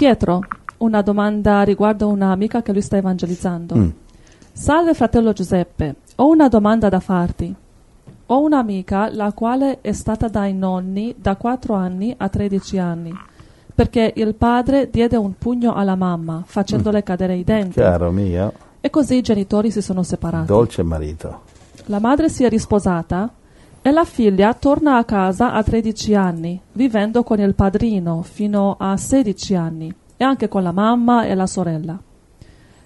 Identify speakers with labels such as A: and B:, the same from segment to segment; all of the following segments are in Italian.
A: Pietro, una domanda riguardo un'amica che lui sta evangelizzando.
B: Mm.
A: Salve fratello Giuseppe, ho una domanda da farti. Ho un'amica la quale è stata dai nonni da 4 anni a 13 anni, perché il padre diede un pugno alla mamma, facendole cadere i denti,
B: Caro mio,
A: e così i genitori si sono separati.
B: dolce marito.
A: La madre si è risposata e la figlia torna a casa a 13 anni, vivendo con il padrino fino a 16 anni e anche con la mamma e la sorella.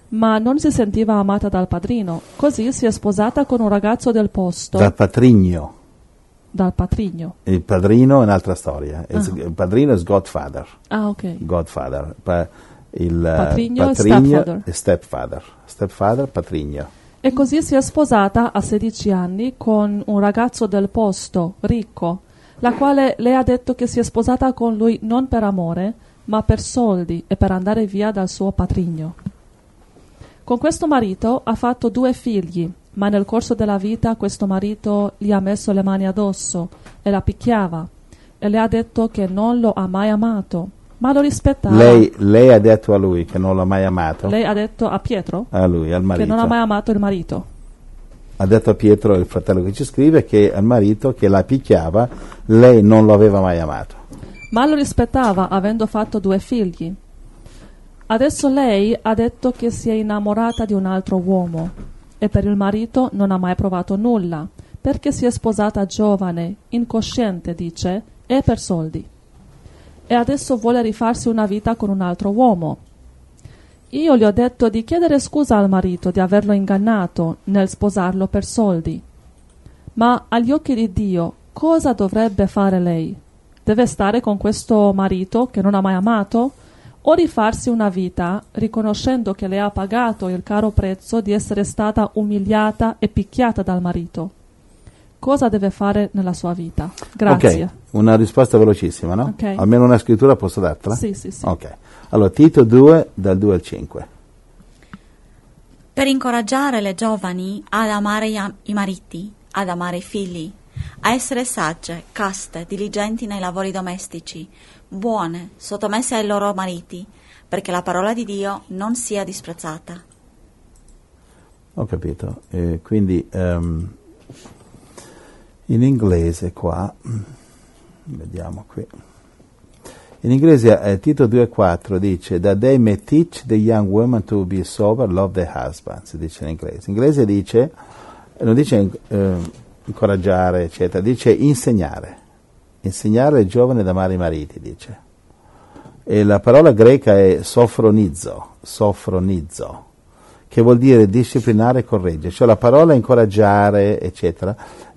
A: Ma non si sentiva amata dal padrino, così si è sposata con un ragazzo del posto,
B: Dal patrigno.
A: dal patrigno.
B: Il padrino è un'altra storia.
A: Ah.
B: Il padrino è Godfather.
A: Ah, ok.
B: Godfather. Pa- il eh,
A: Patrigno e
B: patrigno
A: stepfather.
B: e stepfather. Stepfather, patrigno.
A: E così si è sposata a 16 anni con un ragazzo del posto, ricco, la quale le ha detto che si è sposata con lui non per amore, ma per soldi e per andare via dal suo patrigno. Con questo marito ha fatto due figli, ma nel corso della vita questo marito gli ha messo le mani addosso e la picchiava e le ha detto che non lo ha mai amato, ma lo rispettava.
B: Lei, lei ha detto a lui che non l'ha mai amato.
A: Lei ha detto a Pietro
B: A lui, al
A: che
B: marito.
A: non ha mai amato il marito.
B: Ha detto a Pietro, il fratello che ci scrive, che al marito che la picchiava, lei non lo aveva mai amato.
A: ma lo rispettava avendo fatto due figli. Adesso lei ha detto che si è innamorata di un altro uomo e per il marito non ha mai provato nulla, perché si è sposata giovane, incosciente, dice, e per soldi. E adesso vuole rifarsi una vita con un altro uomo. Io gli ho detto di chiedere scusa al marito di averlo ingannato nel sposarlo per soldi. Ma agli occhi di Dio, cosa dovrebbe fare lei? Deve stare con questo marito che non ha mai amato? O rifarsi una vita riconoscendo che le ha pagato il caro prezzo di essere stata umiliata e picchiata dal marito? Cosa deve fare nella sua vita? Grazie.
B: Ok, una risposta velocissima, no?
A: Ok.
B: Almeno una scrittura posso dartela?
A: Sì, sì, sì.
B: Ok. Allora, Tito 2, dal 2 al 5.
C: per incoraggiare le giovani ad amare i, mariti, ad amare i figli, a essere sagge, caste, diligenti nei lavori domestici, buone, sottomesse ai loro mariti, perché la parola di Dio non sia disprezzata.
B: Ho capito. Eh, quindi ehm, in inglese qua, vediamo qui. In inglese eh, Tito 2,4 dice that they may teach the young women to be sober, love their husbands, dice in inglese. In inglese dice, non dice eh, incoraggiare, eccetera, dice insegnare. Insegnare ai giovani ad amare i mariti, dice. E la parola greca è sofronizzo, sofronizzo, che vuol dire disciplinare e correggere. Cioè la parola incoraggiare, eccetera,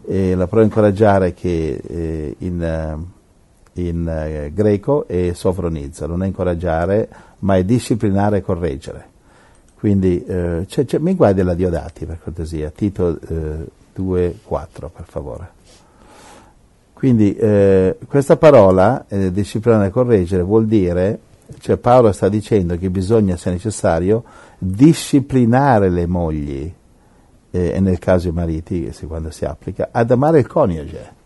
B: eh, la parola incoraggiare che eh, in, eh, in eh, greco è sofronizzo, non è incoraggiare, ma è disciplinare e correggere. Quindi eh, c'è- c'è- mi guardi la Diodati per cortesia, Tito eh, 2,4 per favore. Quindi eh, questa parola, eh, disciplinare e correggere, vuol dire, cioè Paolo sta dicendo che bisogna, se necessario, disciplinare le mogli, eh, e nel caso i mariti, se quando si applica, ad amare il coniuge.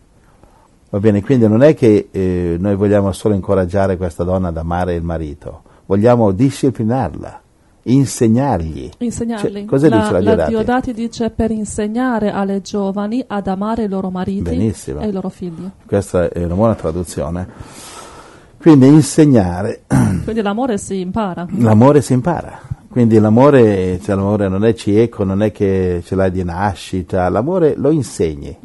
B: Va bene, quindi non è che eh, noi vogliamo solo incoraggiare questa donna ad amare il marito, vogliamo disciplinarla, insegnargli.
A: Insegnarli.
B: Cioè, cosa
A: la,
B: dice la Diodati?
A: Diodati dice per insegnare alle giovani ad amare i loro mariti
B: Benissimo.
A: e i loro figli.
B: Questa è una buona traduzione. Quindi insegnare,
A: Quindi l'amore si impara.
B: l'amore si impara. Quindi l'amore, cioè, l'amore non è cieco, non è che ce l'hai di nascita, l'amore lo insegni.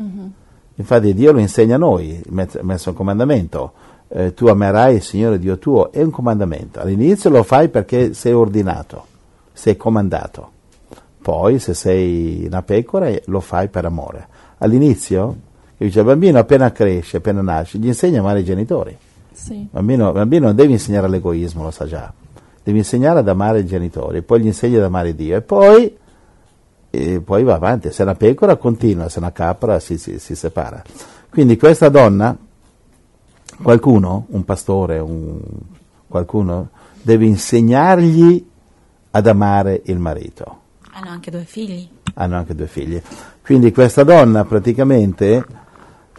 B: Infatti Dio lo insegna a noi, messo un comandamento. Eh, tu amerai il Signore Dio tuo, è un comandamento. All'inizio lo fai perché sei ordinato, sei comandato. Poi se sei una pecora lo fai per amore. All'inizio, dice, il bambino appena cresce, appena nasce, gli insegna a amare i genitori.
A: Sì.
B: Il bambino, bambino non devi insegnare l'egoismo, lo sa già. Devi insegnare ad amare i genitori, poi gli insegni ad amare Dio e poi, e poi va avanti. Se è una pecora continua, se è una capra si, si- si separa. Quindi questa donna, qualcuno, un pastore, un- qualcuno, deve insegnargli ad amare il marito
C: Hanno anche due figli.
B: hanno anche due figli. Quindi questa donna praticamente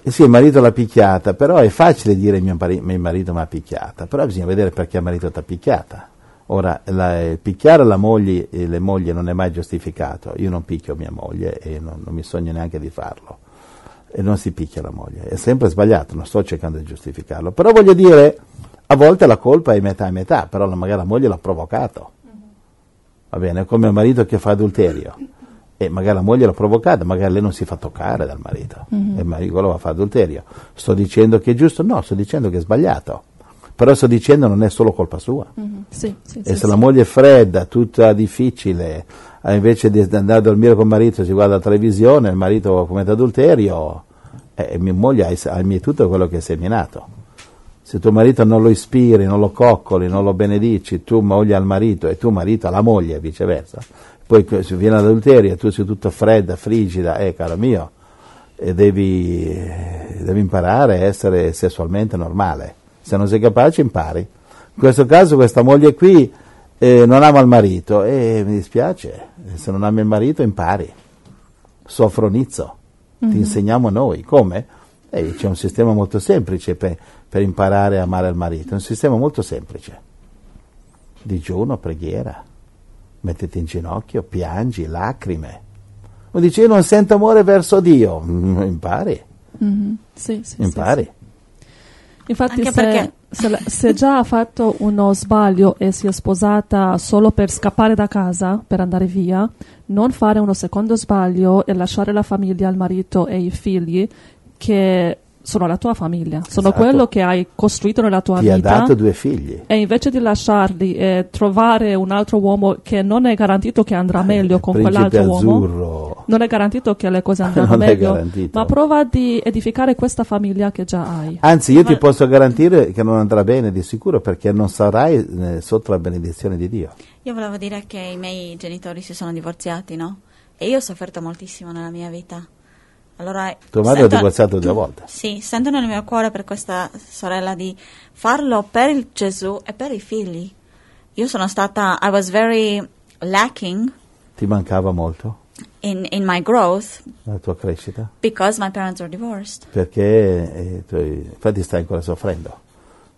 B: Eh sì, il marito l'ha picchiata, però è facile dire mio, mio marito mi ha picchiata, però bisogna vedere perché il marito ti ha picchiata. Ora, la, eh, picchiare la moglie, eh, le mogli non è mai giustificato, io non picchio mia moglie e non, non mi sogno neanche di farlo, e non si picchia la moglie, è sempre sbagliato, non sto cercando di giustificarlo, però voglio dire, a volte la colpa è metà e metà, però magari la moglie l'ha provocato, va bene, è come il marito che fa adulterio e magari la moglie l'ha provocata, magari lei non si fa toccare dal marito
A: Mhm.
B: e il marito va a fare adulterio. Sto dicendo che è giusto? No, sto dicendo che è sbagliato. Però sto dicendo non è solo colpa sua.
A: Mhm. Sì, sì,
B: E
A: sì,
B: se la moglie è fredda, tutta difficile, invece di andare a dormire con il marito si guarda la televisione, il marito commette adulterio, eh, mia moglie hai, hai mietuto quello che hai seminato. Se tuo marito non lo ispiri, non lo coccoli, non lo benedici, tu moglie al marito e tu marito alla moglie e viceversa, poi se viene l'adulterio e tu sei tutta fredda, frigida, eh caro mio, e devi, devi imparare a essere sessualmente normale. Se non sei capace impari. In questo caso questa moglie qui eh, non ama il marito e mi dispiace, se non ami il marito impari. Soffronizzo, ti insegniamo noi. Come? Eh, c'è un sistema molto semplice per, per imparare a amare il marito, un sistema molto semplice. Digiuno, preghiera, mettiti in ginocchio, piangi, lacrime. Uno dice io non sento amore verso Dio, impari,
A: Mhm. Sì, sì, sì,
B: impari.
A: sì. Infatti,
C: Anche
A: se,
C: perché-
A: se, la- se già ha fatto uno sbaglio e si è sposata solo per scappare da casa, per andare via, non fare uno secondo sbaglio e lasciare la famiglia, il marito e i figli che sono la tua famiglia, sono
B: Esatto.
A: quello che hai costruito nella tua
B: Ti ha
A: vita.
B: dato due figli.
A: E invece di lasciarli e trovare un altro uomo che non è garantito che andrà meglio con
B: Eh,
A: quell'altro uomo,
B: azzurro.
A: non è garantito che le cose andranno meglio, ma prova di edificare questa famiglia che già hai.
B: Anzi, io ti
C: Ma-
B: posso garantire che non andrà bene di sicuro perché non sarai eh, sotto la benedizione di Dio.
C: Io volevo dire che i miei genitori si sono divorziati, no? E io ho sofferto moltissimo nella mia vita. Allora,
B: Tua madre ha divorziato due volte.
C: Sì, sento nel mio cuore per questa sorella di farlo per il Gesù e per i figli. Io sono stata, I was very lacking
B: Ti mancava molto
C: in, in my growth
B: la tua crescita
C: because my parents were divorced.
B: perché eh, tu, infatti stai ancora soffrendo.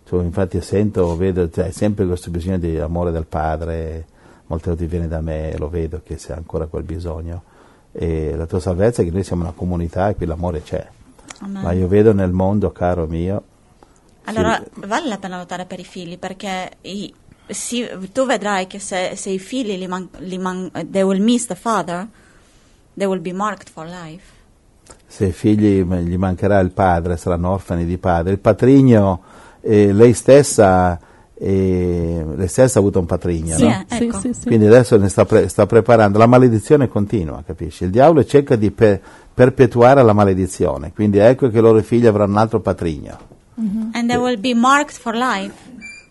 B: Tu infatti sento, vedo, hai sempre questo bisogno di amore del padre, molte volte viene da me, lo vedo che c'è ancora quel bisogno. E la tua salvezza è che noi siamo una comunità e qui l'amore c'è.
C: Amen.
B: Ma io vedo nel mondo, caro mio,
C: Allora,
B: sì,
C: vale la pena lottare per i figli perché i- sì, tu vedrai che se, se i figli li man- li man- they will miss the father, they will be marked for life.
B: se ai figli gli mancherà il padre, saranno orfani di padre. Il patrigno, eh, lei stessa, eh, lei stessa ha avuto un patrigno,
C: Sì,
B: no?
C: eh.
A: Sì,
C: ecco.
A: sì, sì.
B: quindi adesso ne sta, pre- sta preparando. La maledizione continua, capisci? Il diavolo cerca di pe- perpetuare la maledizione, quindi ecco che i loro figli avranno un altro patrigno.
C: And they will be marked for life.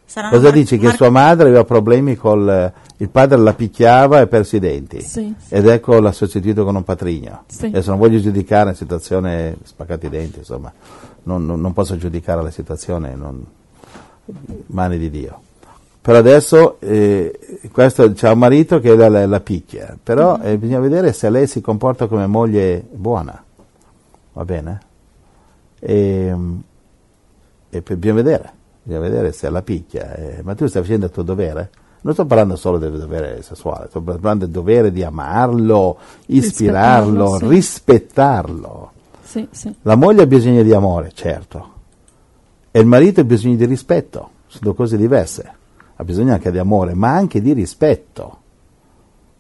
C: Saranno
B: Cosa
C: mar-
B: dici? Che
C: mar-
B: sua madre aveva problemi col... il padre la picchiava e perso i denti.
A: Sì, sì.
B: Ed ecco l'ha sostituito con un patrigno.
A: Sì.
B: Adesso non voglio giudicare la situazione, spaccati i denti, insomma, non, non- non posso giudicare la situazione, non- mani di Dio. Però adesso eh, questo c'è un marito che la, la- la picchia, però
A: Mm-hmm.
B: eh, bisogna vedere se lei si comporta come moglie buona, va bene? E, e bisogna vedere, bisogna vedere se la picchia, eh, ma tu stai facendo il tuo dovere? Non sto parlando solo del dovere sessuale, sto parlando del dovere di amarlo, ispirarlo,
A: Rispettarlo,
B: rispettarlo.
A: Sì, sì.
B: La moglie ha bisogno di amore, certo, e il marito ha bisogno di rispetto, sono due cose diverse. Ha bisogno anche di amore, ma anche di rispetto.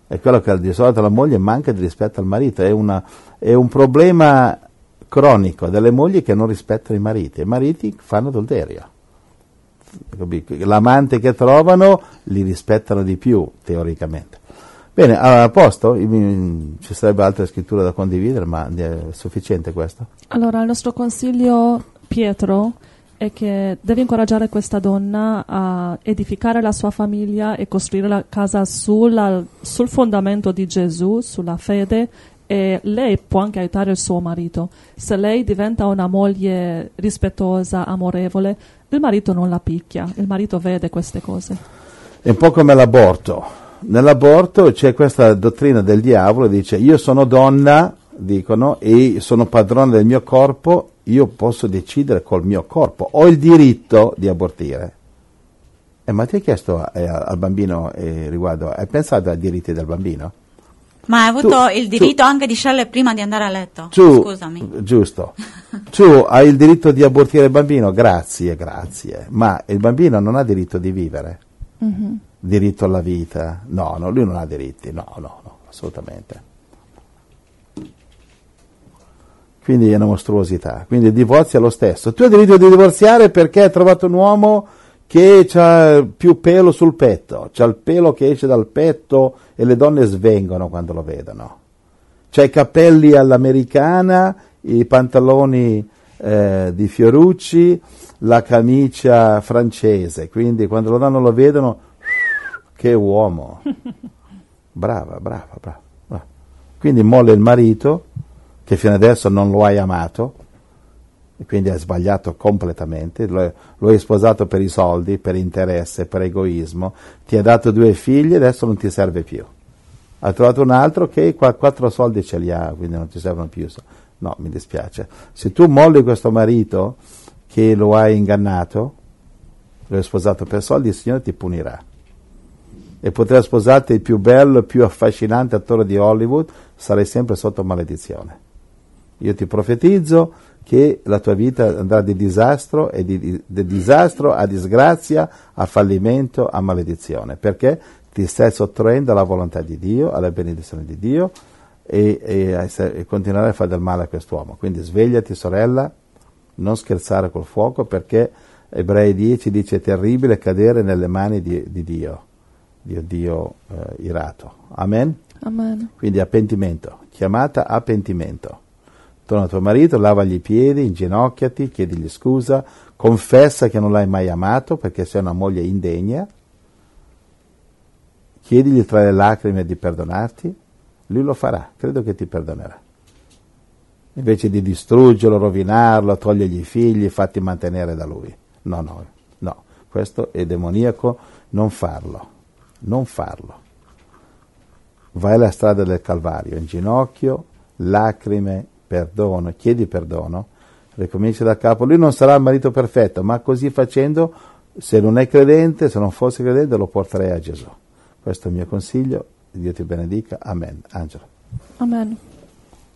B: È quello che di solito la moglie manca di rispetto al marito, è, una- è un problema cronico delle mogli che non rispettano i mariti, i mariti fanno adulterio. L'amante che trovano li rispettano di più, teoricamente. Bene, a posto, ci sarebbe altre scritture da condividere, ma è sufficiente questo?
A: Allora, il nostro consiglio, Pietro, è che devi incoraggiare questa donna a edificare la sua famiglia e costruire la casa sulla- sul fondamento di Gesù, sulla fede, e lei può anche aiutare il suo marito. Se lei diventa una moglie rispettosa, amorevole, il marito non la picchia, il marito vede queste cose.
B: È un po' come l'aborto. Nell'aborto c'è questa dottrina del diavolo, dice io sono donna, dicono, e sono padrone del mio corpo io posso decidere col mio corpo, ho il diritto di abortire. Eh, ma ti hai chiesto eh, al bambino eh, riguardo, hai pensato ai diritti del bambino?
C: Ma hai avuto
B: Tu-
C: il diritto
B: tu-
C: anche di scegliere prima di andare a letto?
B: Tu,
C: Scusami.
B: Giusto. tu hai il diritto di abortire il bambino? Grazie, grazie. Ma il bambino non ha diritto di vivere? Diritto alla vita? No, no, lui non ha diritti. No, no, no, assolutamente. Quindi è una mostruosità. Quindi il divorzio è lo stesso. Tu hai diritto di divorziare perché hai trovato un uomo che ha più pelo sul petto, c'ha il pelo che esce dal petto e le donne svengono quando lo vedono. C'ha i capelli all'americana, i pantaloni eh, di Fiorucci, la camicia francese, quindi quando lo danno lo vedono, che uomo. Brava, brava, brava. brava. Quindi molla il marito, che fino adesso non lo hai amato, e quindi hai sbagliato completamente, lo, lo hai sposato per i soldi, per interesse, per egoismo, ti ha dato due figli e adesso non ti serve più. Hai trovato un altro che qua- quattro soldi ce li ha, quindi non ti servono più. No, mi dispiace. Se tu molli questo marito che lo hai ingannato, lo hai sposato per soldi, il Signore ti punirà. E potrai sposarti il più bello, il più affascinante attore di Hollywood, sarai sempre sotto maledizione. Io ti profetizzo che la tua vita andrà di disastro e di, di- di disastro a disgrazia, a fallimento, a maledizione, perché ti stai sottraendo alla volontà di Dio, alla benedizione di Dio e, e, e continuerai a fare del male a quest'uomo. Quindi svegliati sorella, non scherzare col fuoco perché Ebrei 10 dice è terribile cadere nelle mani di, di Dio, di Dio eh, irato. Amen?
A: Amen.
B: Quindi a pentimento, chiamata a pentimento. Torna a tuo marito, lavagli i piedi, inginocchiati, chiedigli scusa, confessa che non l'hai mai amato perché sei una moglie indegna, chiedigli tra le lacrime di perdonarti, lui lo farà, credo che ti perdonerà. Invece di distruggerlo, rovinarlo, togliergli i figli, fatti mantenere da lui. No, no, no, questo è demoniaco, non farlo, non farlo vai alla strada del Calvario, in ginocchio, lacrime, perdono, chiedi perdono, ricominci da capo. Lui non sarà il marito perfetto, ma così facendo, se non è credente, se non fosse credente, lo porterei a Gesù. Questo è il mio consiglio, Dio ti benedica, amen. Angelo.
A: Amen.